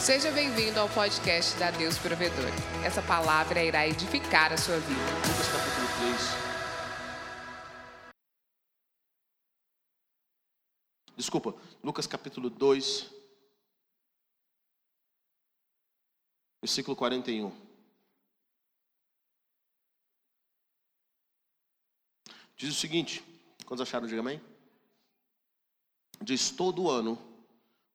Seja bem-vindo ao podcast da Deus Provedor. Essa palavra irá edificar a sua vida. Lucas capítulo 3. Desculpa, Lucas capítulo 2, versículo 41. Diz o seguinte: quantos acharam? Diga amém. Diz todo ano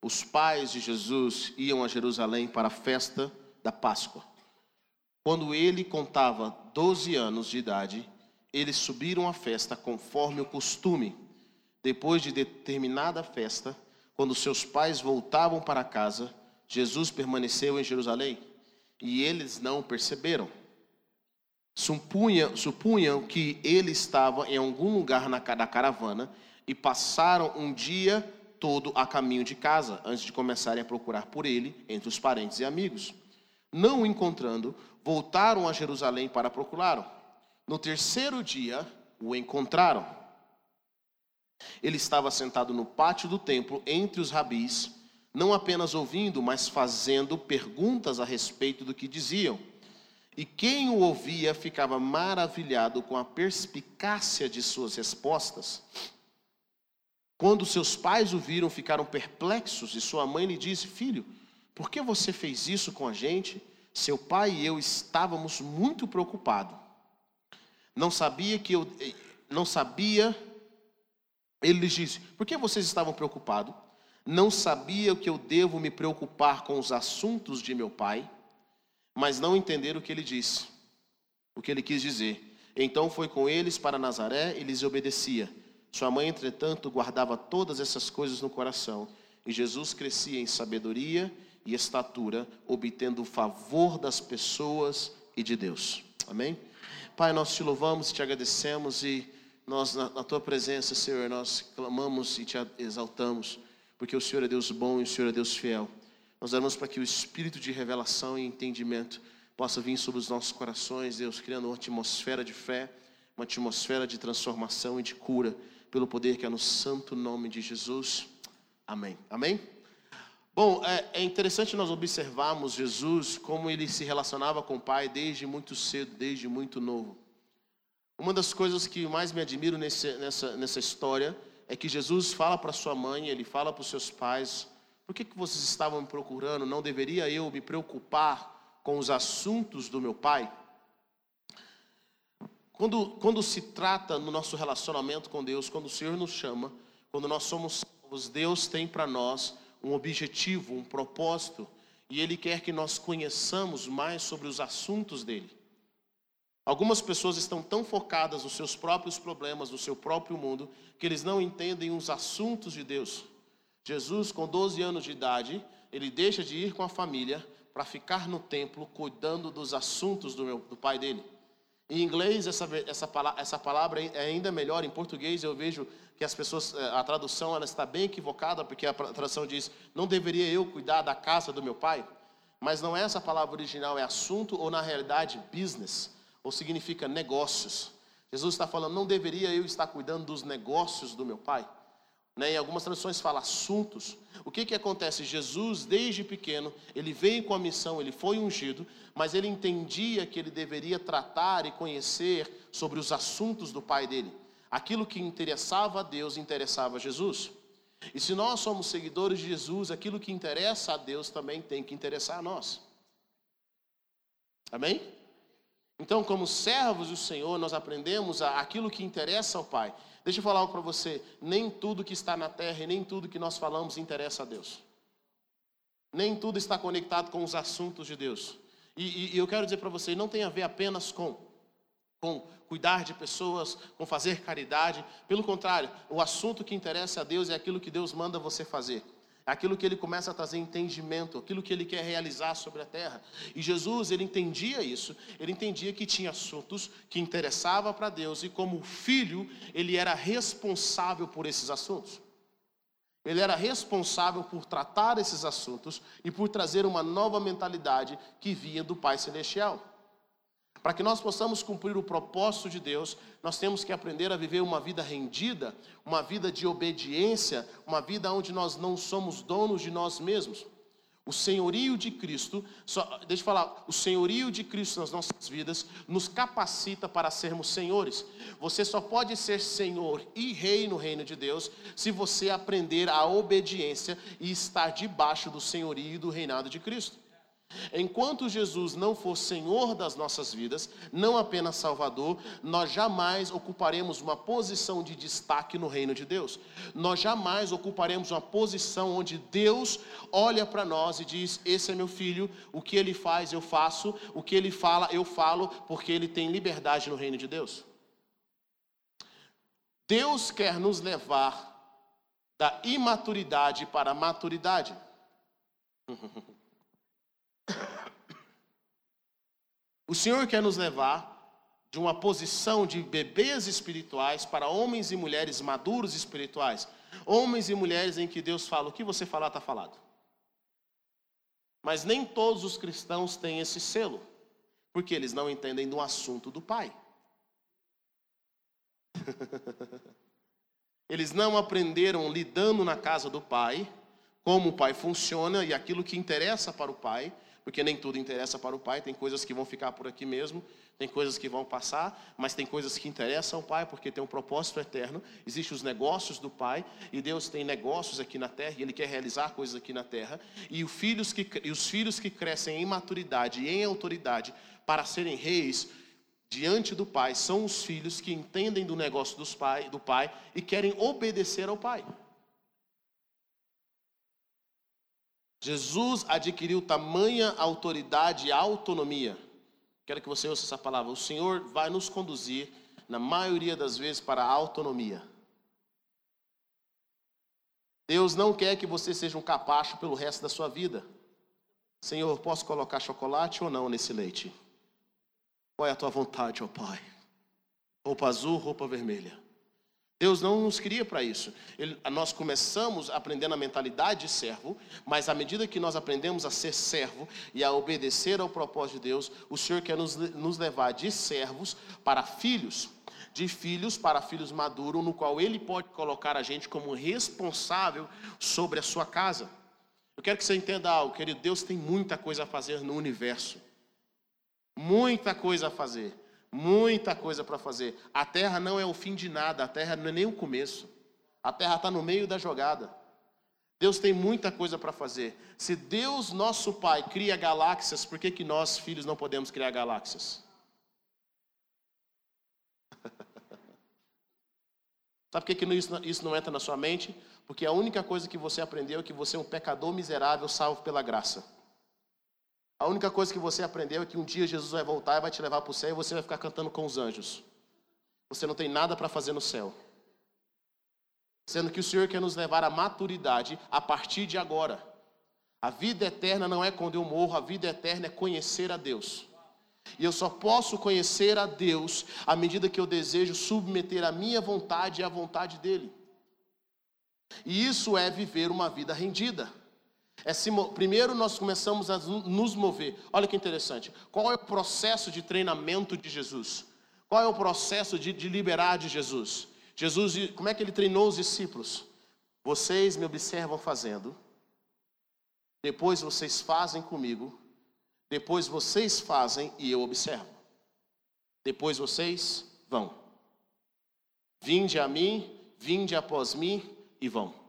os pais de Jesus iam a Jerusalém para a festa da Páscoa. Quando ele contava 12 anos de idade, eles subiram à festa conforme o costume. Depois de determinada festa, quando seus pais voltavam para casa, Jesus permaneceu em Jerusalém e eles não perceberam. Supunham, supunham que ele estava em algum lugar na, da caravana e passaram um dia todo a caminho de casa, antes de começarem a procurar por ele entre os parentes e amigos. Não o encontrando, voltaram a Jerusalém para procurá-lo. No terceiro dia, o encontraram. Ele estava sentado no pátio do templo entre os rabis, não apenas ouvindo, mas fazendo perguntas a respeito do que diziam. E quem o ouvia ficava maravilhado com a perspicácia de suas respostas. Quando seus pais o viram, ficaram perplexos e sua mãe lhe disse: Filho, por que você fez isso com a gente? Seu pai e eu estávamos muito preocupados. Não sabia que eu. Não sabia. Ele lhes disse: Por que vocês estavam preocupados? Não sabia que eu devo me preocupar com os assuntos de meu pai, mas não entenderam o que ele disse, o que ele quis dizer. Então foi com eles para Nazaré e lhes obedecia. Sua mãe, entretanto, guardava todas essas coisas no coração. E Jesus crescia em sabedoria e estatura, obtendo o favor das pessoas e de Deus. Amém? Pai, nós te louvamos te agradecemos e nós, na, na tua presença, Senhor, nós clamamos e te exaltamos, porque o Senhor é Deus bom e o Senhor é Deus fiel. Nós oramos para que o espírito de revelação e entendimento possa vir sobre os nossos corações, Deus, criando uma atmosfera de fé, uma atmosfera de transformação e de cura pelo poder que é no santo nome de Jesus. Amém. Amém? Bom, é, é, interessante nós observarmos Jesus, como ele se relacionava com o Pai desde muito cedo, desde muito novo. Uma das coisas que mais me admiro nesse, nessa, nessa história é que Jesus fala para sua mãe, ele fala para os seus pais: por que, que vocês estavam me procurando? Não deveria eu me preocupar com os assuntos do meu pai? Quando, quando se trata no nosso relacionamento com Deus, quando o Senhor nos chama, quando nós somos salvos, Deus tem para nós um objetivo, um propósito, e Ele quer que nós conheçamos mais sobre os assuntos dele. Algumas pessoas estão tão focadas nos seus próprios problemas, no seu próprio mundo, que eles não entendem os assuntos de Deus. Jesus, com 12 anos de idade, ele deixa de ir com a família para ficar no templo cuidando dos assuntos do, meu, do pai dele. Em inglês, essa, essa, palavra, essa palavra é ainda melhor. Em português, eu vejo que as pessoas, eh, a tradução ela está bem equivocada, porque a tradução diz: Não deveria eu cuidar da casa do meu pai? Mas não é essa palavra original, é assunto ou, na realidade, business, ou significa negócios. Jesus está falando: Não deveria eu estar cuidando dos negócios do meu pai? Né? Em algumas traduções fala assuntos. O que, que acontece? Jesus, desde pequeno, ele veio com a missão, ele foi ungido, mas ele entendia que ele deveria tratar e conhecer sobre os assuntos do pai dele. Aquilo que interessava a Deus interessava a Jesus. E se nós somos seguidores de Jesus, aquilo que interessa a Deus também tem que interessar a nós. Amém? Então, como servos do Senhor, nós aprendemos aquilo que interessa ao Pai. Deixa eu falar algo para você: nem tudo que está na terra e nem tudo que nós falamos interessa a Deus. Nem tudo está conectado com os assuntos de Deus. E, e, e eu quero dizer para você: não tem a ver apenas com, com cuidar de pessoas, com fazer caridade. Pelo contrário, o assunto que interessa a Deus é aquilo que Deus manda você fazer aquilo que ele começa a trazer entendimento, aquilo que ele quer realizar sobre a terra. E Jesus, ele entendia isso, ele entendia que tinha assuntos que interessavam para Deus e como filho, ele era responsável por esses assuntos. Ele era responsável por tratar esses assuntos e por trazer uma nova mentalidade que vinha do Pai Celestial. Para que nós possamos cumprir o propósito de Deus, nós temos que aprender a viver uma vida rendida, uma vida de obediência, uma vida onde nós não somos donos de nós mesmos. O senhorio de Cristo, só, deixa eu falar, o senhorio de Cristo nas nossas vidas nos capacita para sermos senhores. Você só pode ser senhor e rei no reino de Deus se você aprender a obediência e estar debaixo do senhorio e do reinado de Cristo. Enquanto Jesus não for Senhor das nossas vidas, não apenas Salvador, nós jamais ocuparemos uma posição de destaque no reino de Deus. Nós jamais ocuparemos uma posição onde Deus olha para nós e diz: Esse é meu filho, o que ele faz eu faço, o que ele fala eu falo, porque ele tem liberdade no reino de Deus. Deus quer nos levar da imaturidade para a maturidade. O Senhor quer nos levar de uma posição de bebês espirituais para homens e mulheres maduros espirituais. Homens e mulheres em que Deus fala: o que você falar, está falado. Mas nem todos os cristãos têm esse selo, porque eles não entendem do assunto do Pai. eles não aprenderam lidando na casa do Pai, como o Pai funciona e aquilo que interessa para o Pai porque nem tudo interessa para o Pai, tem coisas que vão ficar por aqui mesmo, tem coisas que vão passar, mas tem coisas que interessam ao Pai, porque tem um propósito eterno. Existem os negócios do Pai, e Deus tem negócios aqui na terra, e Ele quer realizar coisas aqui na terra. E, os filhos que, os filhos que crescem em maturidade e em autoridade para serem reis diante do Pai são os filhos que entendem do negócio dos pai, do Pai e querem obedecer ao Pai. Jesus adquiriu tamanha autoridade e autonomia. Quero que você ouça essa palavra. O Senhor vai nos conduzir, na maioria das vezes, para a autonomia. Deus não quer que você seja um capacho pelo resto da sua vida. Senhor, posso colocar chocolate ou não nesse leite? Qual é a tua vontade, ó oh Pai? Roupa azul, roupa vermelha. Deus não nos cria para isso. Ele, nós começamos aprendendo a mentalidade de servo, mas à medida que nós aprendemos a ser servo e a obedecer ao propósito de Deus, o Senhor quer nos, nos levar de servos para filhos, de filhos para filhos maduros, no qual Ele pode colocar a gente como responsável sobre a sua casa. Eu quero que você entenda algo, querido. Deus tem muita coisa a fazer no universo. Muita coisa a fazer. Muita coisa para fazer. A terra não é o fim de nada, a terra não é nem o começo. A terra está no meio da jogada. Deus tem muita coisa para fazer. Se Deus, nosso Pai, cria galáxias, por que, que nós, filhos, não podemos criar galáxias? Sabe por que, que isso, isso não entra na sua mente? Porque a única coisa que você aprendeu é que você é um pecador miserável salvo pela graça. A única coisa que você aprendeu é que um dia Jesus vai voltar e vai te levar para o céu e você vai ficar cantando com os anjos. Você não tem nada para fazer no céu. Sendo que o Senhor quer nos levar à maturidade a partir de agora. A vida eterna não é quando eu morro, a vida eterna é conhecer a Deus. E eu só posso conhecer a Deus à medida que eu desejo submeter a minha vontade à vontade dEle. E isso é viver uma vida rendida. É primeiro nós começamos a nos mover. Olha que interessante. Qual é o processo de treinamento de Jesus? Qual é o processo de, de liberar de Jesus? Jesus, como é que ele treinou os discípulos? Vocês me observam fazendo, depois vocês fazem comigo, depois vocês fazem e eu observo. Depois vocês vão. Vinde a mim, vinde após mim e vão.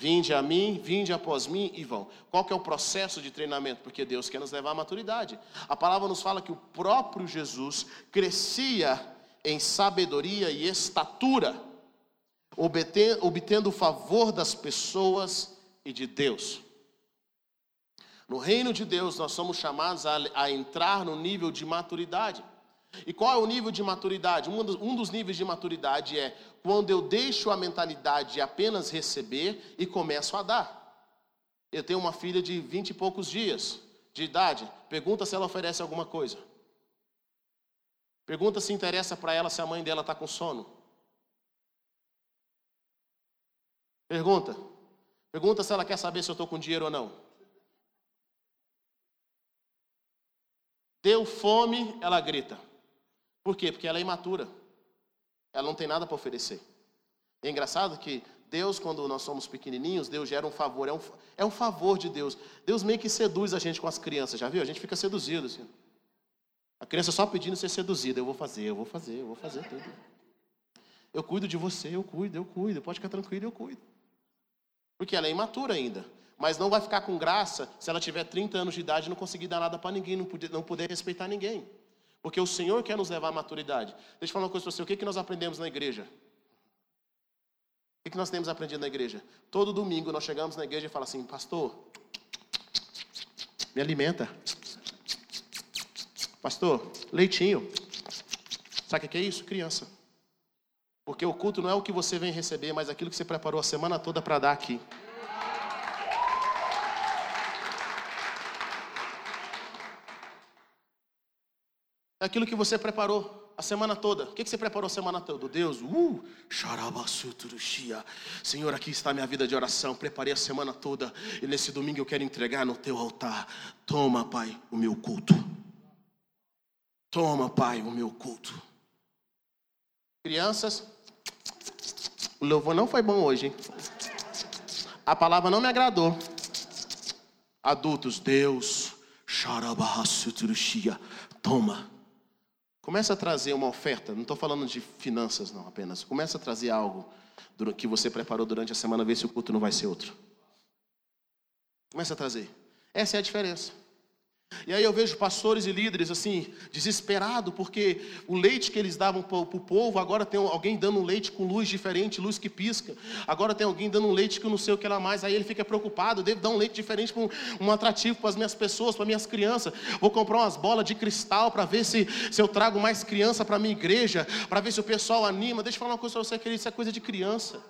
Vinde a mim, vinde após mim e vão. Qual que é o processo de treinamento? Porque Deus quer nos levar à maturidade. A palavra nos fala que o próprio Jesus crescia em sabedoria e estatura, obtendo o favor das pessoas e de Deus. No reino de Deus, nós somos chamados a, a entrar no nível de maturidade. E qual é o nível de maturidade? Um dos, um dos, níveis de maturidade é quando eu deixo a mentalidade de apenas receber e começo a dar. Eu tenho uma filha de vinte e poucos dias de idade. Pergunta se ela oferece alguma coisa. Pergunta se interessa para ela se a mãe dela está com sono. Pergunta. Pergunta se ela quer saber se eu estou com dinheiro ou não. Deu fome, ela grita. Por quê? Porque ela é imatura. Ela não tem nada para oferecer. É engraçado que Deus, quando nós somos pequenininhos, Deus gera um favor, é um, é um favor de Deus. Deus meio que seduz a gente com as crianças, já viu? A gente fica seduzido assim. A criança só pedindo ser seduzida. Eu vou fazer, eu vou fazer, eu vou fazer tudo. Eu cuido de você, eu cuido, eu cuido. Pode ficar tranquilo, eu cuido. Porque ela é imatura ainda. Mas não vai ficar com graça se ela tiver 30 anos de idade e não conseguir dar nada para ninguém, não poder, não poder respeitar ninguém. Porque o Senhor quer nos levar à maturidade. Deixa eu falar uma coisa para você. O que, que nós aprendemos na igreja? O que, que nós temos aprendido na igreja? Todo domingo nós chegamos na igreja e falamos assim, pastor, me alimenta. Pastor, leitinho. Sabe o que é isso? Criança. Porque o culto não é o que você vem receber, mas aquilo que você preparou a semana toda para dar aqui. Aquilo que você preparou a semana toda. O que você preparou a semana toda? Deus, uh, Senhor, aqui está a minha vida de oração. Preparei a semana toda e nesse domingo eu quero entregar no teu altar. Toma, Pai, o meu culto. Toma, Pai, o meu culto. Crianças, o louvor não foi bom hoje, hein? A palavra não me agradou. Adultos, Deus, toma. Começa a trazer uma oferta, não estou falando de finanças, não apenas. Começa a trazer algo que você preparou durante a semana, ver se o culto não vai ser outro. Começa a trazer. Essa é a diferença. E aí eu vejo pastores e líderes assim, desesperado, porque o leite que eles davam para o povo, agora tem alguém dando um leite com luz diferente, luz que pisca. Agora tem alguém dando um leite que eu não sei o que lá mais. Aí ele fica preocupado, devo dar um leite diferente um, um atrativo para as minhas pessoas, para minhas crianças. Vou comprar umas bolas de cristal para ver se, se eu trago mais criança para a minha igreja, para ver se o pessoal anima. Deixa eu falar uma coisa para você, querido, isso é coisa de criança.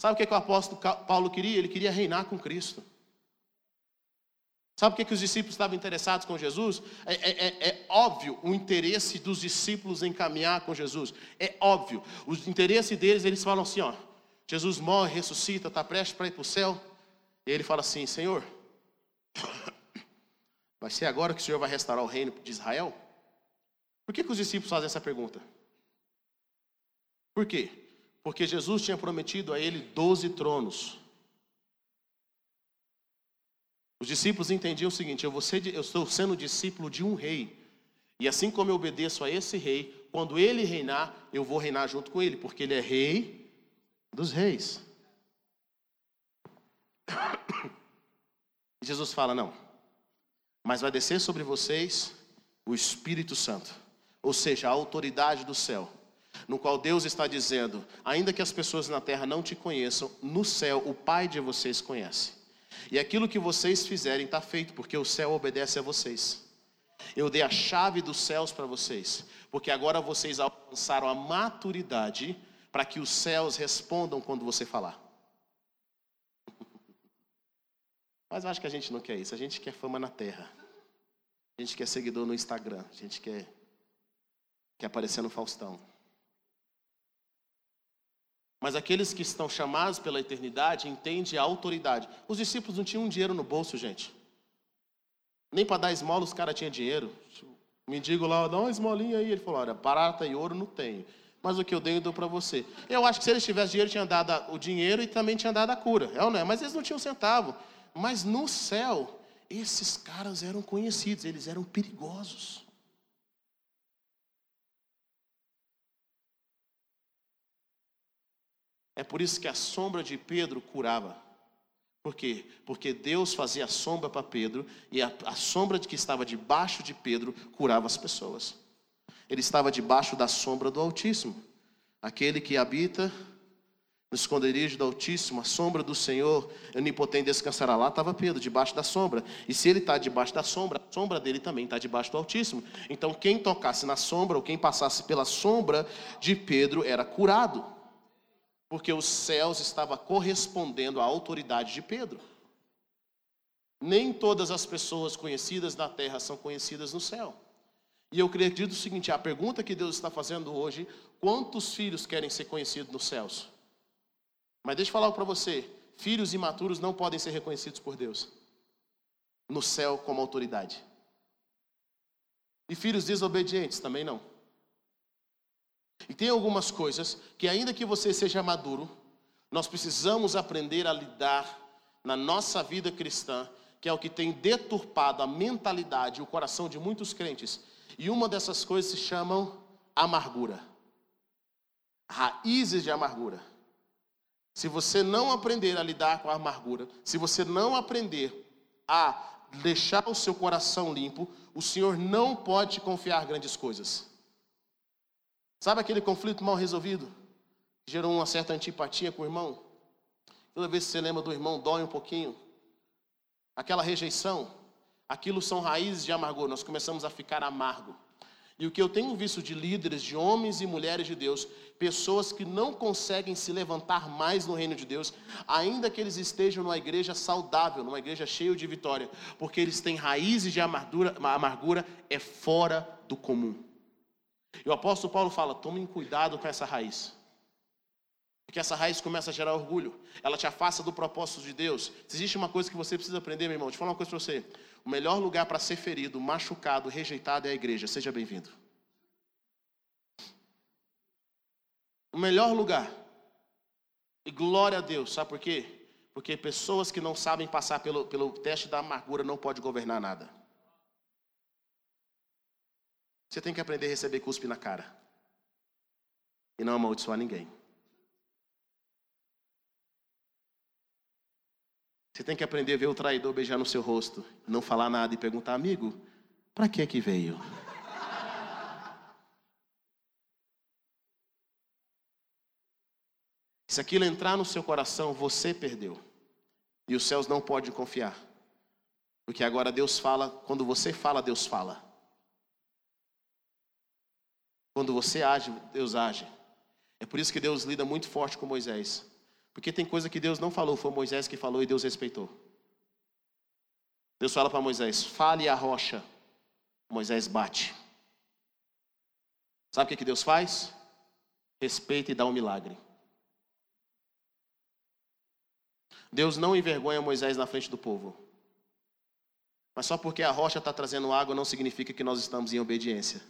Sabe o que, que o apóstolo Paulo queria? Ele queria reinar com Cristo. Sabe por que, que os discípulos estavam interessados com Jesus? É, é, é, é, óbvio o interesse dos discípulos em caminhar com Jesus. É óbvio. O interesse deles, eles falam assim: ó, Jesus morre, ressuscita, está prestes para ir para o céu. E ele fala assim: Senhor, vai ser agora que o Senhor vai restaurar o reino de Israel? Por que, que os discípulos fazem essa pergunta? Por quê? Porque Jesus tinha prometido a ele doze tronos. Os discípulos entendiam o seguinte: eu, ser, eu estou sendo discípulo de um rei. E assim como eu obedeço a esse rei, quando ele reinar, eu vou reinar junto com ele, porque ele é rei dos reis. Jesus fala: não, mas vai descer sobre vocês o Espírito Santo, ou seja, a autoridade do céu, no qual Deus está dizendo: ainda que as pessoas na terra não te conheçam, no céu o Pai de vocês conhece. E aquilo que vocês fizerem está feito, porque o céu obedece a vocês. Eu dei a chave dos céus para vocês, porque agora vocês alcançaram a maturidade para que os céus respondam quando você falar. Mas eu acho que a gente não quer isso, a gente quer fama na terra. A gente quer seguidor no Instagram, a gente quer, quer aparecer no Faustão. Mas aqueles que estão chamados pela eternidade entendem a autoridade. Os discípulos não tinham dinheiro no bolso, gente. Nem para dar esmola os caras tinham dinheiro. O mendigo lá, dá uma esmolinha aí. Ele falou: olha, barata e ouro não tenho. Mas o que eu dei, eu dou para você. Eu acho que se eles tivessem dinheiro, tinham dado o dinheiro e também tinham dado a cura. É ou não é? Mas eles não tinham centavo. Mas no céu, esses caras eram conhecidos, eles eram perigosos. É por isso que a sombra de Pedro curava. Por quê? Porque Deus fazia a sombra para Pedro e a, a sombra de que estava debaixo de Pedro curava as pessoas. Ele estava debaixo da sombra do Altíssimo. Aquele que habita no esconderijo do Altíssimo, a sombra do Senhor, onipotente descansará lá, estava Pedro, debaixo da sombra. E se ele está debaixo da sombra, a sombra dele também está debaixo do Altíssimo. Então, quem tocasse na sombra, ou quem passasse pela sombra de Pedro, era curado porque os céus estavam correspondendo à autoridade de Pedro. Nem todas as pessoas conhecidas na terra são conhecidas no céu. E eu acredito o seguinte: a pergunta que Deus está fazendo hoje, quantos filhos querem ser conhecidos nos céus? Mas deixa eu falar para você: filhos imaturos não podem ser reconhecidos por Deus no céu como autoridade. E filhos desobedientes também não. E tem algumas coisas que, ainda que você seja maduro, nós precisamos aprender a lidar na nossa vida cristã, que é o que tem deturpado a mentalidade e o coração de muitos crentes. E uma dessas coisas se chamam amargura. Raízes de amargura. Se você não aprender a lidar com a amargura, se você não aprender a deixar o seu coração limpo, o Senhor não pode te confiar grandes coisas. Sabe aquele conflito mal resolvido? Gerou uma certa antipatia com o irmão? Toda vez que você lembra do irmão, dói um pouquinho. Aquela rejeição, aquilo são raízes de amargura. Nós começamos a ficar amargo. E o que eu tenho visto de líderes, de homens e mulheres de Deus, pessoas que não conseguem se levantar mais no reino de Deus, ainda que eles estejam numa igreja saudável, numa igreja cheia de vitória, porque eles têm raízes de amargura, amargura é fora do comum. E o apóstolo Paulo fala: tomem cuidado com essa raiz. Porque essa raiz começa a gerar orgulho. Ela te afasta do propósito de Deus. Se existe uma coisa que você precisa aprender, meu irmão, eu falar uma coisa para você. O melhor lugar para ser ferido, machucado, rejeitado é a igreja. Seja bem-vindo. O melhor lugar. E glória a Deus. Sabe por quê? Porque pessoas que não sabem passar pelo, pelo teste da amargura não podem governar nada. Você tem que aprender a receber cuspe na cara. E não amaldiçoar ninguém. Você tem que aprender a ver o traidor beijar no seu rosto, não falar nada e perguntar, amigo, para que que veio? Se aquilo entrar no seu coração, você perdeu. E os céus não podem confiar. Porque agora Deus fala, quando você fala, Deus fala. Quando você age, Deus age. É por isso que Deus lida muito forte com Moisés. Porque tem coisa que Deus não falou, foi Moisés que falou e Deus respeitou. Deus fala para Moisés: fale a rocha. Moisés bate. Sabe o que Deus faz? Respeita e dá um milagre. Deus não envergonha Moisés na frente do povo. Mas só porque a rocha está trazendo água não significa que nós estamos em obediência.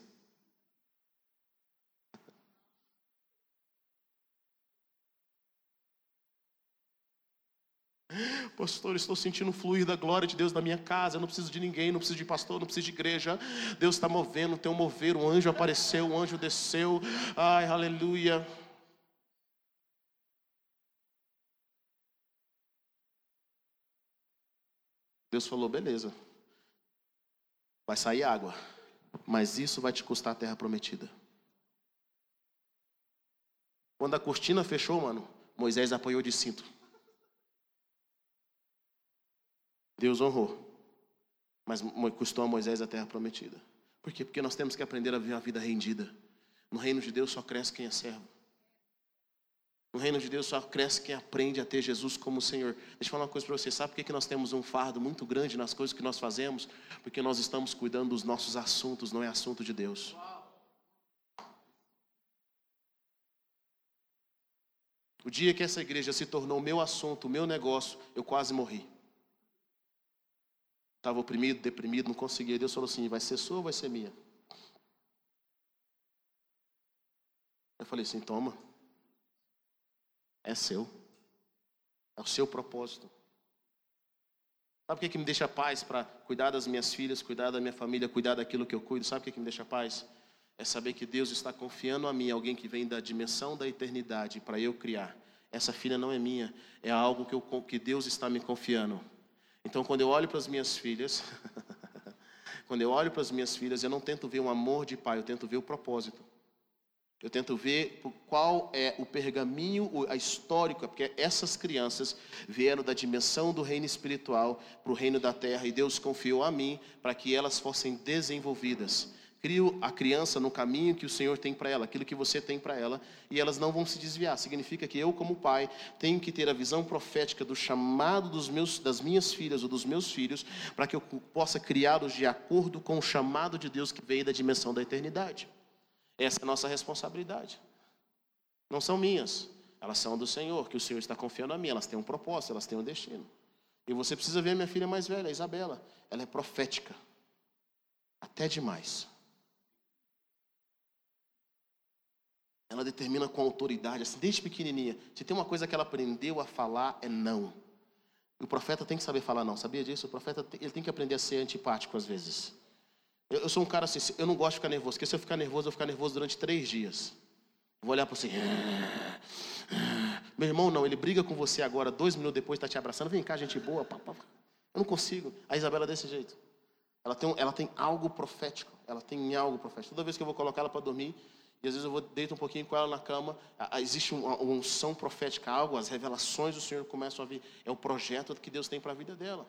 Pastor, estou sentindo fluir da glória de Deus na minha casa. Eu não preciso de ninguém, não preciso de pastor, não preciso de igreja. Deus está movendo, tem um mover. Um anjo apareceu, um anjo desceu. Ai, aleluia. Deus falou: beleza, vai sair água, mas isso vai te custar a terra prometida. Quando a cortina fechou, mano, Moisés apoiou de cinto. Deus honrou, mas custou a Moisés a terra prometida. Por quê? Porque nós temos que aprender a viver uma vida rendida. No reino de Deus só cresce quem é servo. No reino de Deus só cresce quem aprende a ter Jesus como Senhor. Deixa eu falar uma coisa para você. Sabe por que nós temos um fardo muito grande nas coisas que nós fazemos? Porque nós estamos cuidando dos nossos assuntos, não é assunto de Deus. O dia que essa igreja se tornou meu assunto, meu negócio, eu quase morri. Estava oprimido, deprimido, não conseguia. Deus falou assim: vai ser sua ou vai ser minha? Eu falei assim: toma. É seu. É o seu propósito. Sabe o que, que me deixa paz para cuidar das minhas filhas, cuidar da minha família, cuidar daquilo que eu cuido? Sabe o que, que me deixa paz? É saber que Deus está confiando a mim, alguém que vem da dimensão da eternidade, para eu criar. Essa filha não é minha, é algo que, eu, que Deus está me confiando. Então, quando eu olho para as minhas filhas, quando eu olho para as minhas filhas, eu não tento ver um amor de pai, eu tento ver o propósito. Eu tento ver qual é o pergaminho, a histórica, porque essas crianças vieram da dimensão do reino espiritual para o reino da terra e Deus confiou a mim para que elas fossem desenvolvidas. Crio a criança no caminho que o Senhor tem para ela, aquilo que você tem para ela, e elas não vão se desviar. Significa que eu, como pai, tenho que ter a visão profética do chamado dos meus, das minhas filhas ou dos meus filhos, para que eu possa criá-los de acordo com o chamado de Deus que veio da dimensão da eternidade. Essa é a nossa responsabilidade. Não são minhas, elas são do Senhor, que o Senhor está confiando a mim. Elas têm um propósito, elas têm um destino. E você precisa ver a minha filha mais velha, a Isabela. Ela é profética. Até demais. Ela determina com autoridade, assim, desde pequenininha. Se tem uma coisa que ela aprendeu a falar, é não. E o profeta tem que saber falar não, sabia disso? O profeta ele tem que aprender a ser antipático às vezes. Eu, eu sou um cara assim, eu não gosto de ficar nervoso, porque se eu ficar nervoso, eu vou ficar nervoso durante três dias. Vou olhar para você. Meu irmão, não, ele briga com você agora, dois minutos depois está te abraçando. Vem cá, gente boa. Eu não consigo. A Isabela é desse jeito. Ela tem, ela tem algo profético. Ela tem algo profético. Toda vez que eu vou colocar ela para dormir, e às vezes eu vou deito um pouquinho com ela na cama, existe uma, uma unção profética, algo, as revelações do Senhor começam a vir. É o projeto que Deus tem para a vida dela.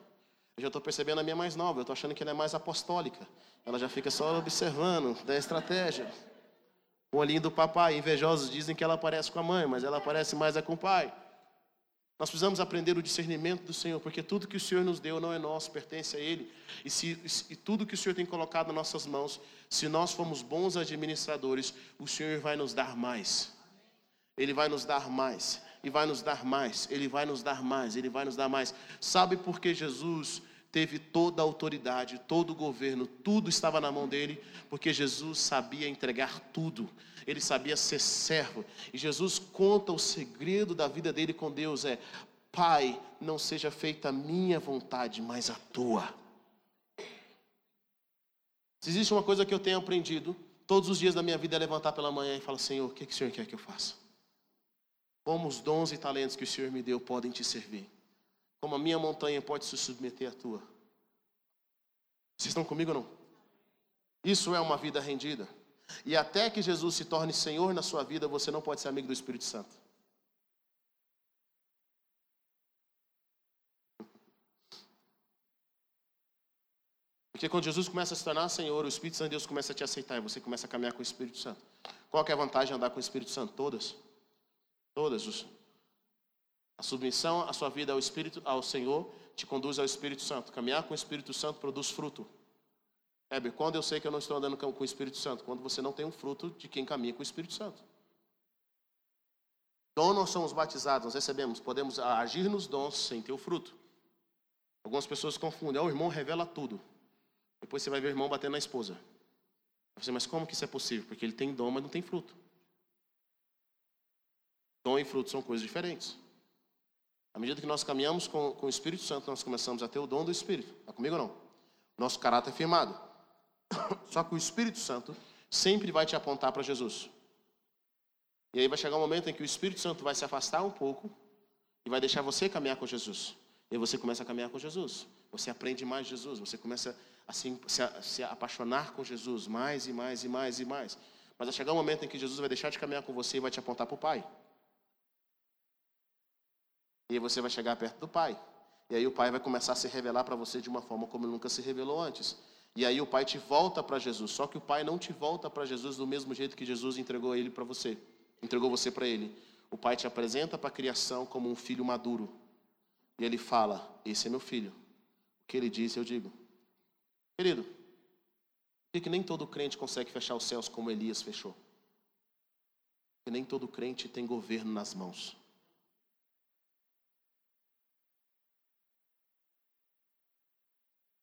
Eu já estou percebendo a minha mais nova, eu estou achando que ela é mais apostólica. Ela já fica só observando da estratégia. O olhinho do papai, invejosos dizem que ela parece com a mãe, mas ela parece mais é com o pai. Nós precisamos aprender o discernimento do Senhor, porque tudo que o Senhor nos deu não é nosso, pertence a Ele. E, se, e tudo que o Senhor tem colocado nas nossas mãos, se nós formos bons administradores, o Senhor vai nos dar mais. Ele vai nos dar mais, e vai nos dar mais, Ele vai nos dar mais, Ele vai nos dar mais. Sabe por que Jesus teve toda a autoridade, todo o governo, tudo estava na mão dele, porque Jesus sabia entregar tudo ele sabia ser servo. E Jesus conta o segredo da vida dele com Deus: é, Pai, não seja feita a minha vontade, mas a tua. Se existe uma coisa que eu tenho aprendido, todos os dias da minha vida é levantar pela manhã e falar: Senhor, o que, que o Senhor quer que eu faça? Como os dons e talentos que o Senhor me deu podem te servir? Como a minha montanha pode se submeter à tua? Vocês estão comigo ou não? Isso é uma vida rendida. E até que Jesus se torne Senhor na sua vida, você não pode ser amigo do Espírito Santo. Porque quando Jesus começa a se tornar Senhor, o Espírito Santo de Deus começa a te aceitar e você começa a caminhar com o Espírito Santo. Qual é a vantagem de andar com o Espírito Santo? Todas. Todas. A submissão à sua vida ao Espírito, ao Senhor, te conduz ao Espírito Santo. Caminhar com o Espírito Santo produz fruto. Heber, quando eu sei que eu não estou andando com o Espírito Santo? Quando você não tem um fruto de quem caminha com o Espírito Santo. Dom nós somos batizados, nós recebemos, podemos agir nos dons sem ter o fruto. Algumas pessoas confundem, oh, o irmão revela tudo. Depois você vai ver o irmão batendo na esposa. Você, mas como que isso é possível? Porque ele tem dom, mas não tem fruto. Dom e fruto são coisas diferentes. À medida que nós caminhamos com, com o Espírito Santo, nós começamos a ter o dom do Espírito. Está comigo ou não? Nosso caráter é firmado. Só que o Espírito Santo sempre vai te apontar para Jesus. E aí vai chegar um momento em que o Espírito Santo vai se afastar um pouco e vai deixar você caminhar com Jesus. E aí você começa a caminhar com Jesus. Você aprende mais Jesus. Você começa a se, se, apaixonar com Jesus mais e mais e mais e mais. Mas vai chegar um momento em que Jesus vai deixar de caminhar com você e vai te apontar para o Pai. E aí você vai chegar perto do Pai. E aí o Pai vai começar a se revelar para você de uma forma como nunca se revelou antes. E aí o pai te volta para Jesus. Só que o pai não te volta para Jesus do mesmo jeito que Jesus entregou ele para você. Entregou você para ele. O pai te apresenta para a criação como um filho maduro. E ele fala: Esse é meu filho. O que ele disse, eu digo. Querido, por que, nem todo crente consegue fechar os céus como Elias fechou? Porque nem todo crente tem governo nas mãos.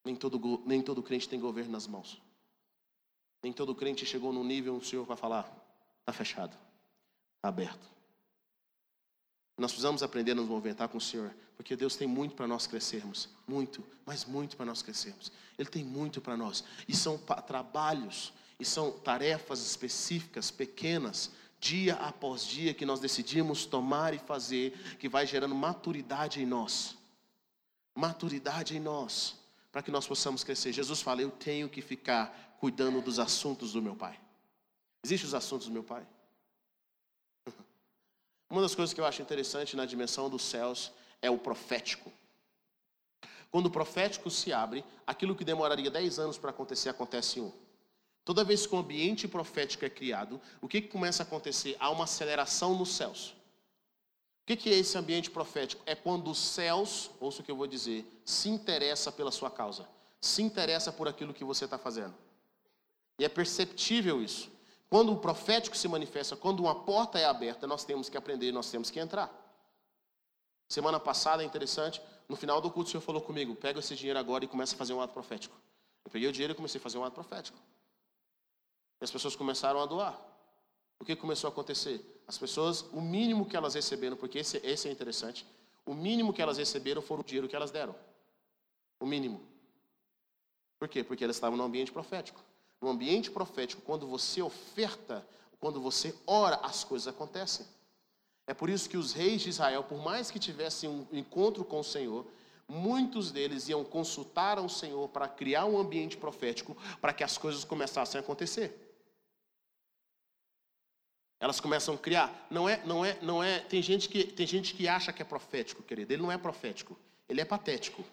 Nem todo, nem todo crente tem governo nas mãos. Nem todo crente chegou num nível, o Senhor vai falar: está fechado, está aberto. Nós precisamos aprender a nos movimentar com o Senhor, porque Deus tem muito para nós crescermos, muito, mas muito para nós crescermos. Ele tem muito para nós, e são trabalhos, e são tarefas específicas, pequenas, dia após dia, que nós decidimos tomar e fazer, que vai gerando maturidade em nós. Maturidade em nós para que nós possamos crescer. Jesus fala: Eu tenho que ficar cuidando dos assuntos do meu Pai. Existem os assuntos do meu Pai? Uma das coisas que eu acho interessante na dimensão dos céus é o profético. Quando o profético se abre, aquilo que demoraria 10 anos para acontecer, acontece em um. Toda vez que o ambiente profético é criado, o que, que começa a acontecer? Há uma aceleração nos céus. O que é esse ambiente profético? É quando os céus, ouça o que eu vou dizer, se interessa pela sua causa, se interessa por aquilo que você está fazendo. E é perceptível isso. Quando o profético se manifesta, quando uma porta é aberta, nós temos que aprender, nós temos que entrar. Semana passada é interessante, no final do culto o Senhor falou comigo: pega esse dinheiro agora e começa a fazer um ato profético. Eu peguei o dinheiro e comecei a fazer um ato profético. E as pessoas começaram a doar. O que começou a acontecer? As pessoas, o mínimo que elas receberam, porque esse, esse é interessante, o mínimo que elas receberam foi o dinheiro que elas deram. O mínimo. Por quê? Porque elas estavam no ambiente profético. No ambiente profético, quando você oferta, quando você ora, as coisas acontecem. É por isso que os reis de Israel, por mais que tivessem um encontro com o Senhor, muitos deles iam consultar ao Senhor para criar um ambiente profético para que as coisas começassem a acontecer. Elas começam a criar. Não é, não é, não é. Tem gente que tem gente que acha que é profético, querido. Ele não é profético. Ele é patético.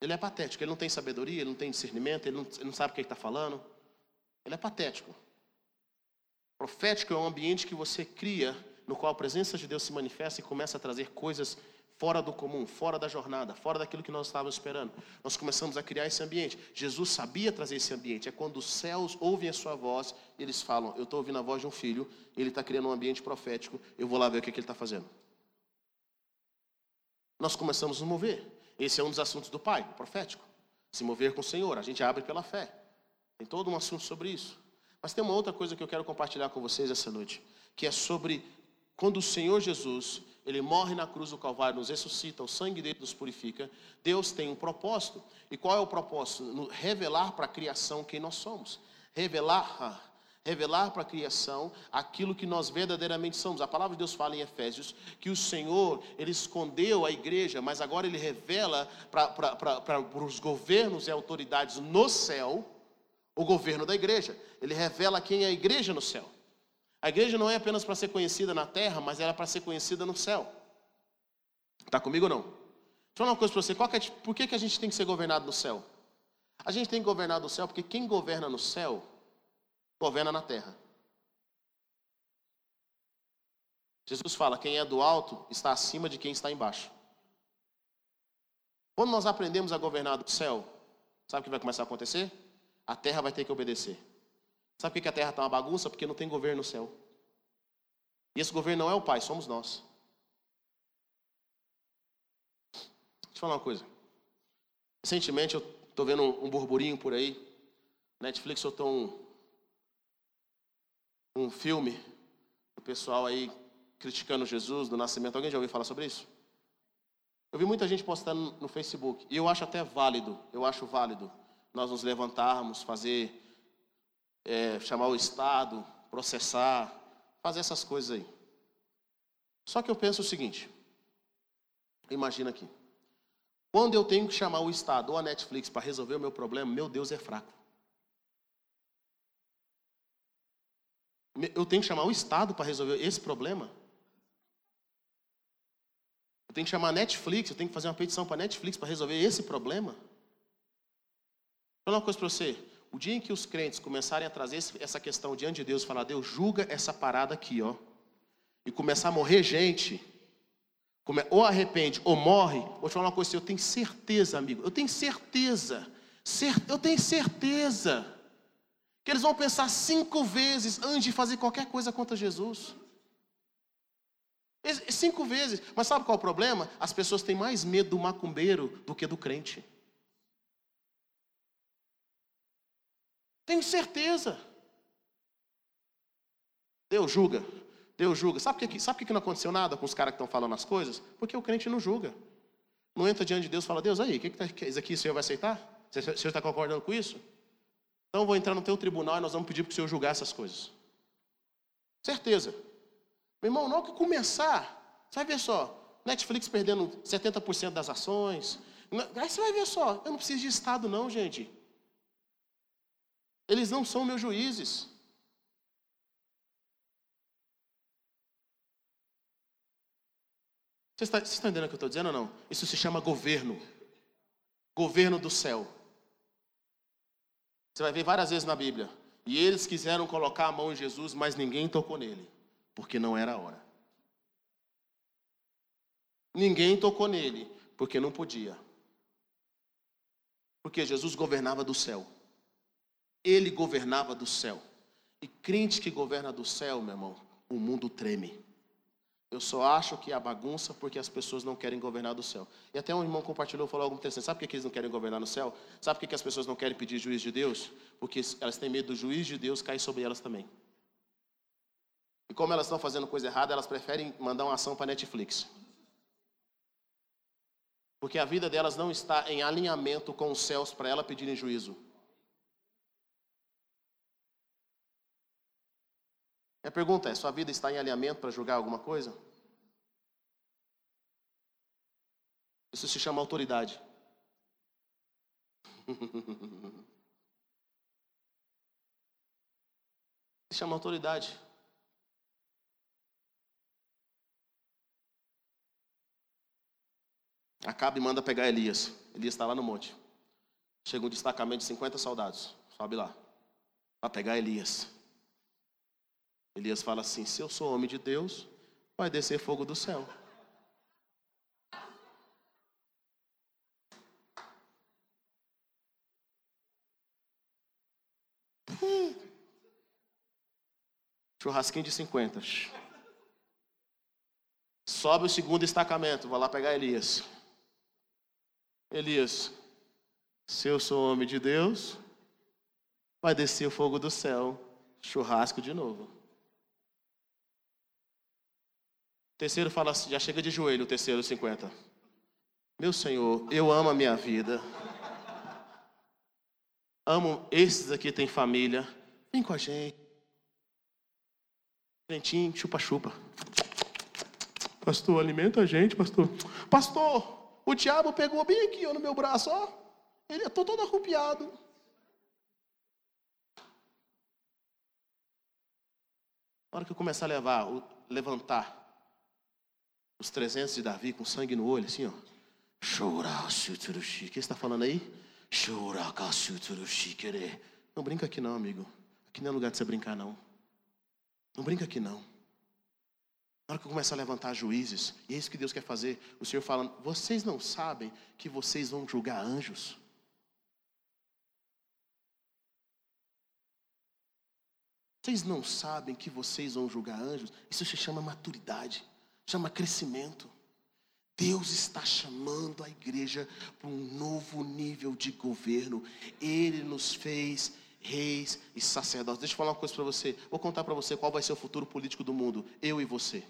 Ele é patético. Ele não tem sabedoria, ele não tem discernimento, ele não, ele não sabe o que ele está falando. Ele é patético. Profético é um ambiente que você cria, no qual a presença de Deus se manifesta e começa a trazer coisas fora do comum, fora da jornada, fora daquilo que nós estávamos esperando. Nós começamos a criar esse ambiente. Jesus sabia trazer esse ambiente. É quando os céus ouvem a sua voz, eles falam: Eu estou ouvindo a voz de um filho, ele está criando um ambiente profético, eu vou lá ver o que, que ele está fazendo. Nós começamos a nos mover. Esse é um dos assuntos do Pai, profético. Se mover com o Senhor, a gente abre pela fé. Tem todo um assunto sobre isso. Mas tem uma outra coisa que eu quero compartilhar com vocês essa noite, que é sobre quando o Senhor Jesus ele morre na cruz do Calvário, nos ressuscita, o sangue dele nos purifica. Deus tem um propósito. E qual é o propósito? Revelar para a criação quem nós somos. Revelar, ah, revelar para a criação aquilo que nós verdadeiramente somos. A palavra de Deus fala em Efésios que o Senhor, ele escondeu a igreja, mas agora ele revela para os governos e autoridades no céu o governo da igreja. Ele revela quem é a igreja no céu. A igreja não é apenas para ser conhecida na terra, mas ela é para ser conhecida no céu. Está comigo ou não? Deixa eu falar uma coisa para você. É, por que, que a gente tem que ser governado no céu? A gente tem que governar no céu porque quem governa no céu, governa na terra. Jesus fala: quem é do alto está acima de quem está embaixo. Quando nós aprendemos a governar do céu, sabe o que vai começar a acontecer? A terra vai ter que obedecer. Sabe por que a terra está uma bagunça? Porque não tem governo no céu. E esse governo não é o Pai, somos nós. Deixa eu falar uma coisa. Recentemente eu estou vendo um, burburinho por aí. Netflix soltou um, um filme do pessoal aí criticando Jesus, do nascimento. Alguém já ouviu falar sobre isso? Eu vi muita gente postando no Facebook. E eu acho até válido, eu acho válido nós nos levantarmos, fazer é, chamar o Estado, processar, fazer essas coisas aí. Só que eu penso o seguinte: imagina aqui. Quando eu tenho que chamar o Estado ou a Netflix para resolver o meu problema, meu Deus é fraco. Eu tenho que chamar o Estado para resolver esse problema? Eu tenho que chamar a Netflix, eu tenho que fazer uma petição para a Netflix para resolver esse problema? Vou falar uma coisa para você. O dia em que os crentes começarem a trazer essa questão diante de Deus, falar, Deus, julga essa parada aqui, ó, e começar a morrer gente, ou arrepende ou morre, vou te falar uma coisa, eu tenho certeza, amigo, eu tenho certeza, eu tenho certeza, que eles vão pensar cinco vezes antes de fazer qualquer coisa contra Jesus. Cinco vezes. Mas sabe qual é o problema? As pessoas têm mais medo do macumbeiro do que do crente. Tenho certeza. Deus julga. Deus julga. Sabe por que, sabe por que não aconteceu nada com os caras que estão falando as coisas? Porque o crente não julga. Não entra diante de Deus e fala, Deus, aí, o que, que, tá, isso aqui o Senhor vai aceitar? O Senhor está concordando com isso? Então eu vou entrar no teu tribunal e nós vamos pedir para o Senhor julgar essas coisas. Certeza. Meu irmão, não que começar, você vai ver só, Netflix perdendo 70% das ações. Aí você vai ver só, eu não preciso de Estado não, gente. Eles não são meus juízes. Vocês estão, entendendo o que eu estou dizendo ou não? Isso se chama governo. Governo do céu. Você vai ver várias vezes na Bíblia. E eles quiseram colocar a mão em Jesus, mas ninguém tocou nele, porque não era a hora. Ninguém tocou nele, porque não podia. Porque Jesus governava do céu. Ele governava do céu. E crente que governa do céu, meu irmão, o mundo treme. Eu só acho que é a bagunça porque as pessoas não querem governar do céu. E até um irmão compartilhou, falou algo interessante. Sabe por que eles não querem governar no céu? Sabe por que as pessoas não querem pedir juiz de Deus? Porque elas têm medo do juiz de Deus cair sobre elas também. E como elas estão fazendo coisa errada, elas preferem mandar uma ação para Netflix. Porque a vida delas não está em alinhamento com os céus para ela pedirem juízo. Minha pergunta é: sua vida está em alinhamento para julgar alguma coisa? Isso se chama autoridade. se chama autoridade. Acabe e manda pegar Elias. Elias está lá no monte. Chega um destacamento de 50 soldados. Sobe lá. Para pegar Elias. Elias fala assim: Se eu sou homem de Deus, vai descer fogo do céu. Hum. Churrasquinho de 50. Sobe o segundo destacamento, vou lá pegar Elias. Elias, se eu sou homem de Deus, vai descer o fogo do céu, churrasco de novo. Terceiro fala assim, já chega de joelho, o terceiro 50. Meu Senhor, eu amo a minha vida. Amo esses aqui tem família. Vem com a gente. Crentinho, chupa-chupa. Pastor, alimenta a gente, pastor. Pastor, o diabo pegou bem aqui ó, no meu braço, ó. Ele é todo arrupiado. Na hora que eu começar a levar, levantar os 300 de Davi com sangue no olho, assim, ó. O que está falando aí? Não brinca aqui não, amigo. Aqui não é lugar de você brincar, não. Não brinca aqui não. Na hora que eu começar a levantar juízes, e é isso que Deus quer fazer, o Senhor falando, vocês não sabem que vocês vão julgar anjos? Vocês não sabem que vocês vão julgar anjos? Isso se chama maturidade chama crescimento. Deus está chamando a igreja para um novo nível de governo. Ele nos fez reis e sacerdotes. Deixa eu falar uma coisa para você. Vou contar para você qual vai ser o futuro político do mundo. Eu e você.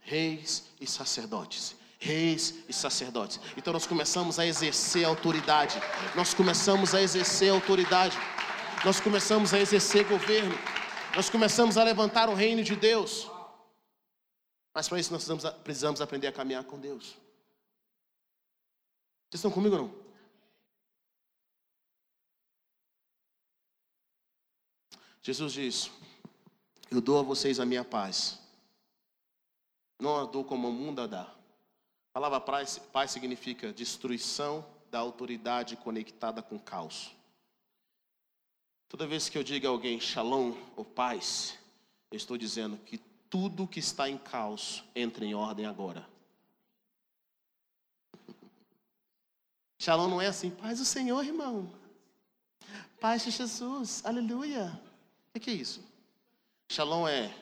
Reis e sacerdotes. Reis e sacerdotes. Então nós começamos a exercer autoridade. Nós começamos a exercer autoridade. Nós começamos a exercer governo. Nós começamos a levantar o reino de Deus. Mas para isso nós precisamos, precisamos aprender a caminhar com Deus. Vocês estão comigo ou não? Jesus diz: Eu dou a vocês a minha paz. Não a dou como o mundo a dá. A palavra paz, paz significa destruição da autoridade conectada com caos. Toda vez que eu digo a alguém shalom ou paz, eu estou dizendo que tudo que está em caos entra em ordem agora. Shalom não é assim, paz do Senhor, irmão. Paz de Jesus, aleluia. O que é isso? Shalom é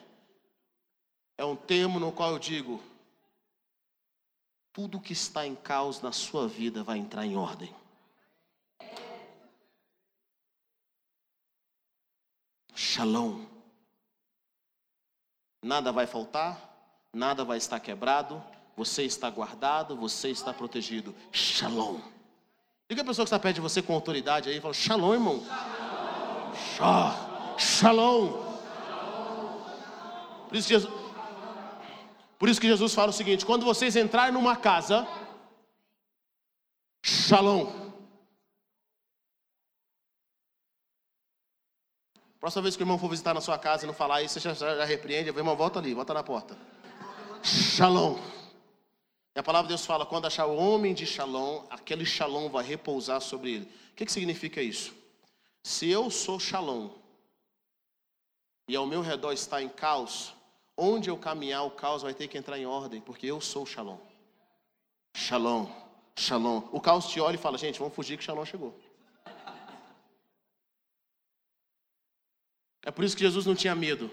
é um termo no qual eu digo tudo que está em caos na sua vida vai entrar em ordem. Shalom nada vai faltar, nada vai estar quebrado, você está guardado, você está protegido. Shalom. Diga a pessoa que está perto de você com autoridade aí, fala: Shalom, irmão. Shalom. Shalom. Por isso, Jesus, por isso que Jesus fala o seguinte: quando vocês entrarem numa casa, Shalom. Próxima vez que o irmão for visitar na sua casa e não falar isso, você já, já repreende, irmão volta ali, volta na porta. Shalom. E a palavra de Deus fala: quando achar o homem de Shalom, aquele Shalom vai repousar sobre ele. O que, que significa isso? Se eu sou Shalom e ao meu redor está em caos, onde eu caminhar, o caos vai ter que entrar em ordem, porque eu sou Shalom. Shalom, Shalom. O caos te olha e fala: gente, vamos fugir que Shalom chegou. É por isso que Jesus não tinha medo.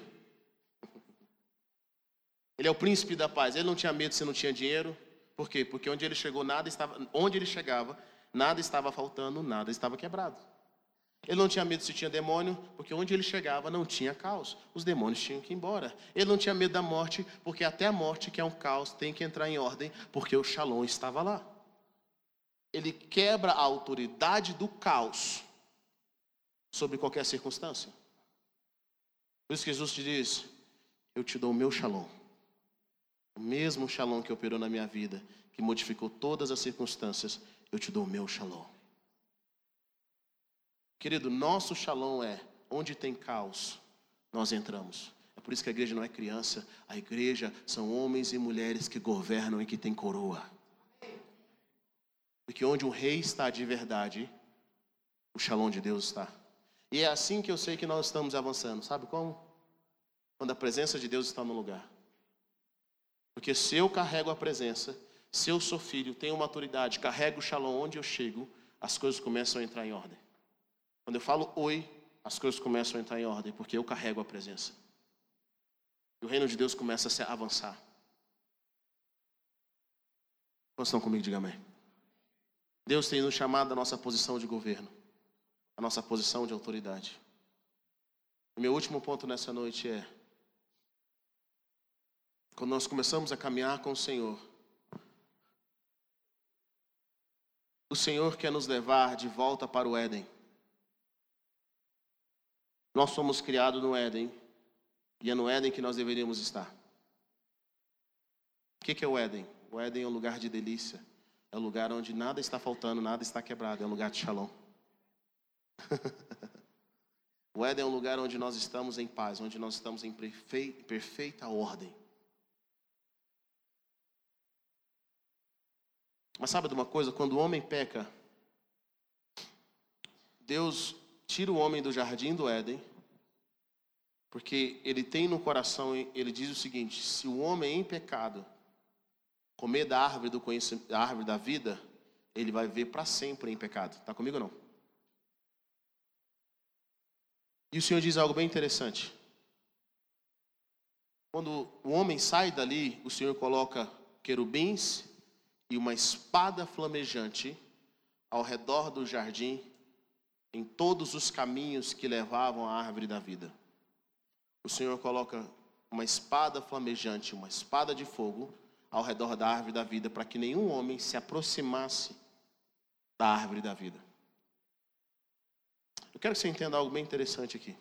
Ele é o príncipe da paz. Ele não tinha medo se não tinha dinheiro. Por quê? Porque onde ele chegou, nada estava, onde ele chegava, nada estava faltando, nada estava quebrado. Ele não tinha medo se tinha demônio, porque onde ele chegava não tinha caos. Os demônios tinham que ir embora. Ele não tinha medo da morte, porque até a morte, que é um caos, tem que entrar em ordem, porque o Shalom estava lá. Ele quebra a autoridade do caos sobre qualquer circunstância. Por isso que Jesus te diz: Eu te dou o meu Shalom. O mesmo Shalom que operou na minha vida, que modificou todas as circunstâncias, eu te dou o meu Shalom. Querido, nosso shalom é onde tem caos, nós entramos. É por isso que a igreja não é criança, a igreja são homens e mulheres que governam e que têm coroa. Porque onde um rei está de verdade, o shalom de Deus está. E é assim que eu sei que nós estamos avançando. Sabe como? Quando a presença de Deus está no lugar. Porque se eu carrego a presença, se eu sou filho, tenho maturidade, carrego o shalom onde eu chego, as coisas começam a entrar em ordem. Quando eu falo oi, as coisas começam a entrar em ordem, porque eu carrego a presença. E o reino de Deus começa a se avançar. Quantos estão comigo? Diga amém. Deus tem nos chamado a nossa posição de governo, a nossa posição de autoridade. O meu último ponto nessa noite é: quando nós começamos a caminhar com o Senhor, o Senhor quer nos levar de volta para o Éden. Nós somos criados no Éden e é no Éden que nós deveríamos estar. O que é o Éden? O Éden é um lugar de delícia, é um lugar onde nada está faltando, nada está quebrado, é um lugar de shalom. o Éden é um lugar onde nós estamos em paz, onde nós estamos em perfeita ordem. Mas sabe de uma coisa? Quando o homem peca, Deus tira o homem do jardim do Éden, porque ele tem no coração, ele diz o seguinte: se o homem em pecado comer da árvore do da árvore da vida, ele vai viver para sempre em pecado. Está comigo ou não? E o Senhor diz algo bem interessante. Quando o homem sai dali, o Senhor coloca querubins e uma espada flamejante ao redor do jardim em todos os caminhos que levavam à árvore da vida. O Senhor coloca uma espada flamejante, uma espada de fogo ao redor da árvore da vida, para que nenhum homem se aproximasse da árvore da vida. Eu quero que você entenda algo bem interessante aqui.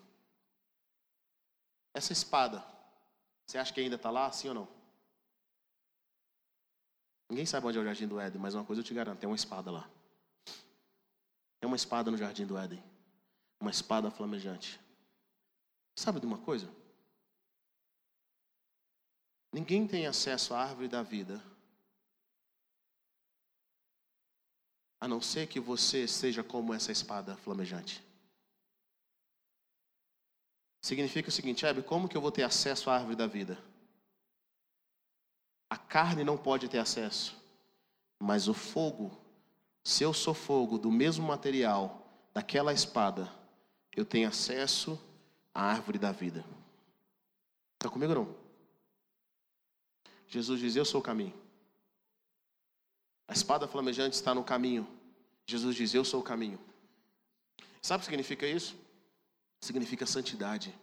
Essa espada, você acha que ainda está lá, sim ou não? Ninguém sabe onde é o jardim do Éden, mas uma coisa eu te garanto: tem uma espada lá. É uma espada no jardim do Éden. Uma espada flamejante. Sabe de uma coisa? Ninguém tem acesso à árvore da vida a não ser que você seja como essa espada flamejante. Significa o seguinte, Hebe, como que eu vou ter acesso à árvore da vida? A carne não pode ter acesso, mas o fogo se eu sou fogo do mesmo material daquela espada, eu tenho acesso à árvore da vida. Está comigo não? Jesus diz: Eu sou o caminho. A espada flamejante está no caminho. Jesus diz: Eu sou o caminho. Sabe o que significa isso? Significa santidade.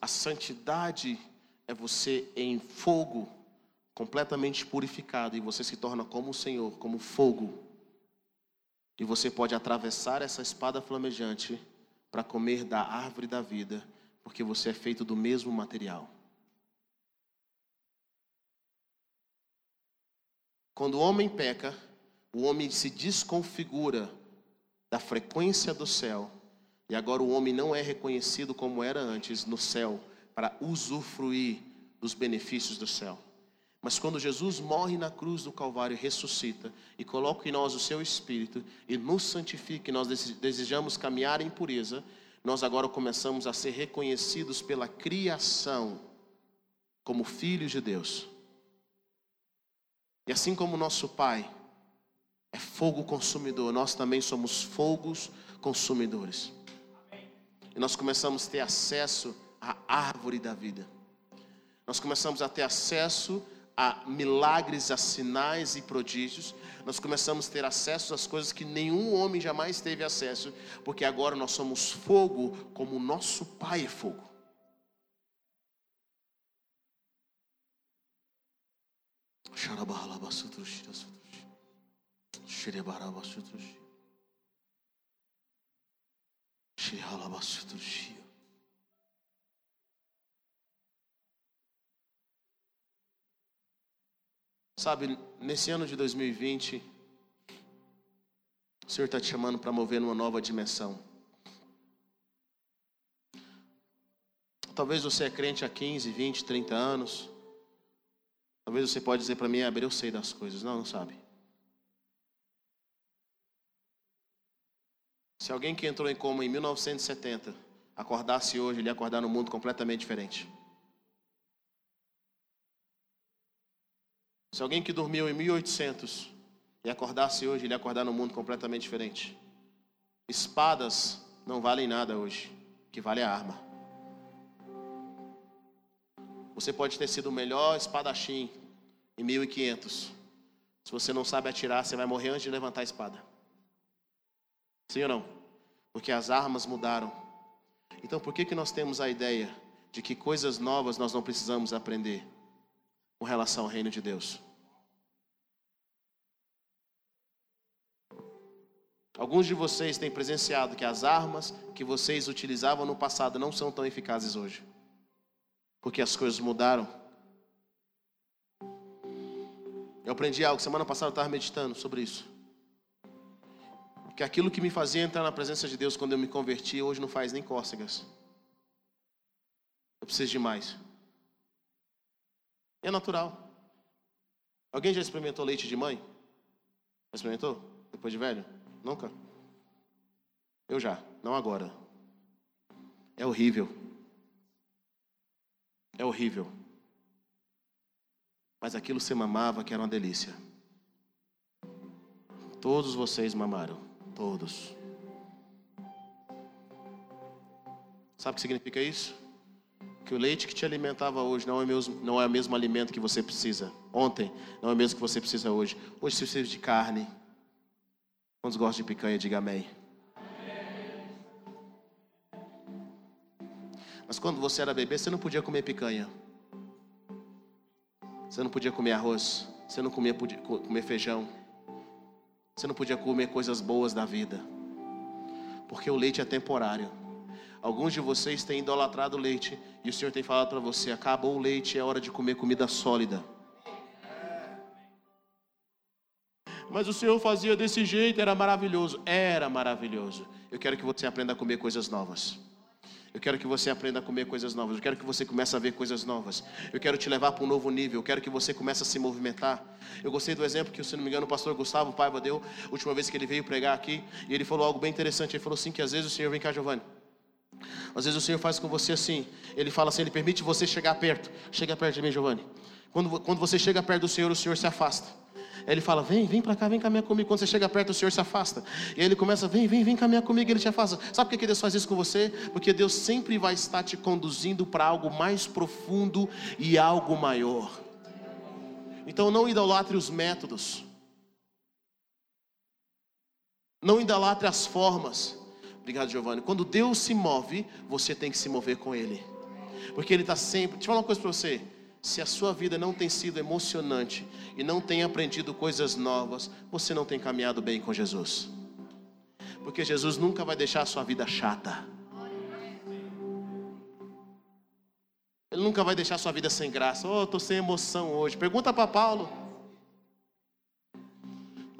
A santidade é você em fogo completamente purificado e você se torna como o Senhor, como fogo. E você pode atravessar essa espada flamejante para comer da árvore da vida, porque você é feito do mesmo material. Quando o homem peca, o homem se desconfigura da frequência do céu, e agora o homem não é reconhecido como era antes no céu, para usufruir dos benefícios do céu. Mas quando Jesus morre na cruz do Calvário, ressuscita e coloca em nós o seu Espírito e nos santifica, e nós desejamos caminhar em pureza, nós agora começamos a ser reconhecidos pela criação como filhos de Deus. E assim como nosso Pai é fogo consumidor, nós também somos fogos consumidores. E nós começamos a ter acesso a árvore da vida. Nós começamos a ter acesso a milagres, a sinais e prodígios. Nós começamos a ter acesso às coisas que nenhum homem jamais teve acesso, porque agora nós somos fogo como o nosso Pai é fogo. Sabe, nesse ano de 2020, o Senhor está te chamando para mover numa nova dimensão. Talvez você é crente há 15, 20, 30 anos. Talvez você pode dizer para mim, Abel, eu sei das coisas. Não, não sabe. Se alguém que entrou em coma em 1970 acordasse hoje, ele ia acordar num mundo completamente diferente. Se alguém que dormiu em 1800 e acordasse hoje, ele ia acordar num mundo completamente diferente. Espadas não valem nada hoje, o que vale é a arma. Você pode ter sido o melhor espadachim em 1500. Se você não sabe atirar, você vai morrer antes de levantar a espada. Sim ou não? Porque as armas mudaram. Então, por que, que nós temos a ideia de que coisas novas nós não precisamos aprender com relação ao reino de Deus? Alguns de vocês têm presenciado que as armas que vocês utilizavam no passado não são tão eficazes hoje. Porque as coisas mudaram. Eu aprendi algo, semana passada eu estava meditando sobre isso. Que aquilo que me fazia entrar na presença de Deus quando eu me converti, hoje não faz nem cócegas. Eu preciso de mais. É natural. Alguém já experimentou leite de mãe? Já experimentou? Depois de velho? Nunca? Eu já, não agora. É horrível. É horrível. Mas aquilo você mamava que era uma delícia. Todos vocês mamaram. Todos. Sabe o que significa isso? Que o leite que te alimentava hoje não é, mesmo, não é o mesmo alimento que você precisa. Ontem não é o mesmo que você precisa hoje. Hoje você precisa de carne, Quantos gostam de picanha? Diga amém. Mas quando você era bebê, você não podia comer picanha. Você não podia comer arroz. Você não podia comer feijão. Você não podia comer coisas boas da vida. Porque o leite é temporário. Alguns de vocês têm idolatrado o leite. E o Senhor tem falado para você: acabou o leite, é hora de comer comida sólida. Mas o Senhor fazia desse jeito, era maravilhoso. Era maravilhoso. Eu quero que você aprenda a comer coisas novas. Eu quero que você aprenda a comer coisas novas. Eu quero que você comece a ver coisas novas. Eu quero te levar para um novo nível. Eu quero que você comece a se movimentar. Eu gostei do exemplo que, se não me engano, o pastor Gustavo Paiva deu, última vez que ele veio pregar aqui. E ele falou algo bem interessante. Ele falou assim: que às vezes o Senhor vem cá, Giovanni. Às vezes o Senhor faz com você assim. Ele fala assim: Ele permite você chegar perto. Chega perto de mim, Giovanni. Quando, quando você chega perto do Senhor, o Senhor se afasta. Ele fala: Vem, vem para cá, vem caminhar comigo. Quando você chega perto, o Senhor se afasta. E ele começa: Vem, vem, vem caminhar comigo. Ele te afasta. Sabe por que Deus faz isso com você? Porque Deus sempre vai estar te conduzindo para algo mais profundo e algo maior. Então não idolatre os métodos. Não idolatre as formas. Obrigado, Giovanni. Quando Deus se move, você tem que se mover com Ele. Porque Ele está sempre. Deixa eu falar uma coisa para você se a sua vida não tem sido emocionante e não tem aprendido coisas novas, você não tem caminhado bem com Jesus. Porque Jesus nunca vai deixar a sua vida chata. Ele nunca vai deixar a sua vida sem graça. Oh, estou sem emoção hoje. Pergunta para Paulo.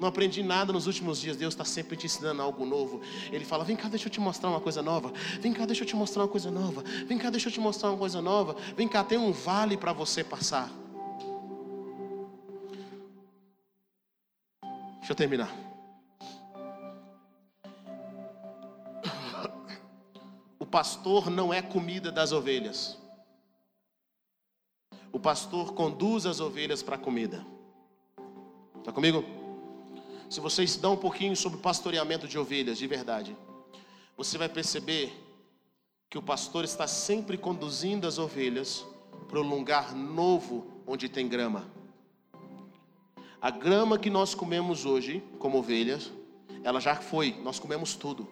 Não aprendi nada nos últimos dias. Deus está sempre te ensinando algo novo. Ele fala: Vem cá, deixa eu te mostrar uma coisa nova. Vem cá, deixa eu te mostrar uma coisa nova. Vem cá, deixa eu te mostrar uma coisa nova. Vem cá, tem um vale para você passar. Deixa eu terminar. O pastor não é comida das ovelhas. O pastor conduz as ovelhas para a comida. Está comigo? Se você estudar um pouquinho sobre pastoreamento de ovelhas, de verdade, você vai perceber que o pastor está sempre conduzindo as ovelhas para um lugar novo onde tem grama. A grama que nós comemos hoje, como ovelhas, ela já foi, nós comemos tudo.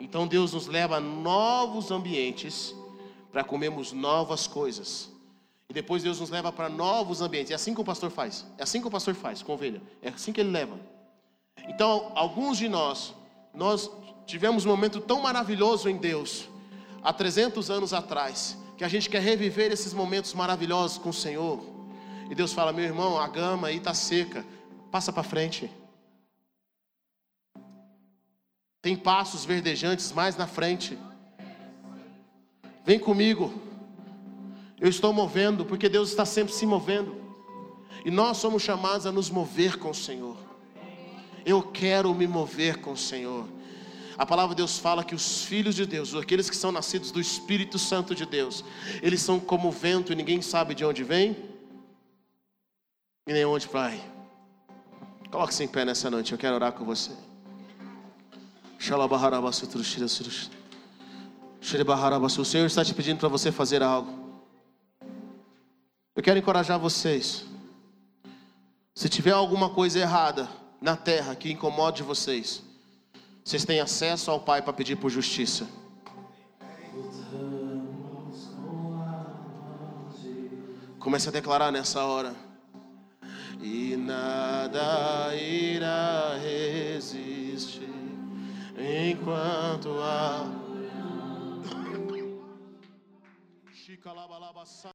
Então Deus nos leva a novos ambientes para comermos novas coisas. E depois Deus nos leva para novos ambientes. É assim que o pastor faz. É assim que o pastor faz com ovelha. É assim que ele leva. Então, alguns de nós, nós tivemos um momento tão maravilhoso em Deus, há 300 anos atrás, que a gente quer reviver esses momentos maravilhosos com o Senhor. E Deus fala: meu irmão, a gama aí está seca, passa para frente. Tem passos verdejantes mais na frente. Vem comigo. Eu estou movendo, porque Deus está sempre se movendo. E nós somos chamados a nos mover com o Senhor. Eu quero me mover com o Senhor. A palavra de Deus fala que os filhos de Deus, aqueles que são nascidos do Espírito Santo de Deus, eles são como o vento e ninguém sabe de onde vem e nem onde vai. Coloque-se em pé nessa noite, eu quero orar com você. O Senhor está te pedindo para você fazer algo. Eu quero encorajar vocês. Se tiver alguma coisa errada na terra que incomode vocês, vocês têm acesso ao Pai para pedir por justiça. Comece a declarar nessa hora. E nada irá resistir enquanto há.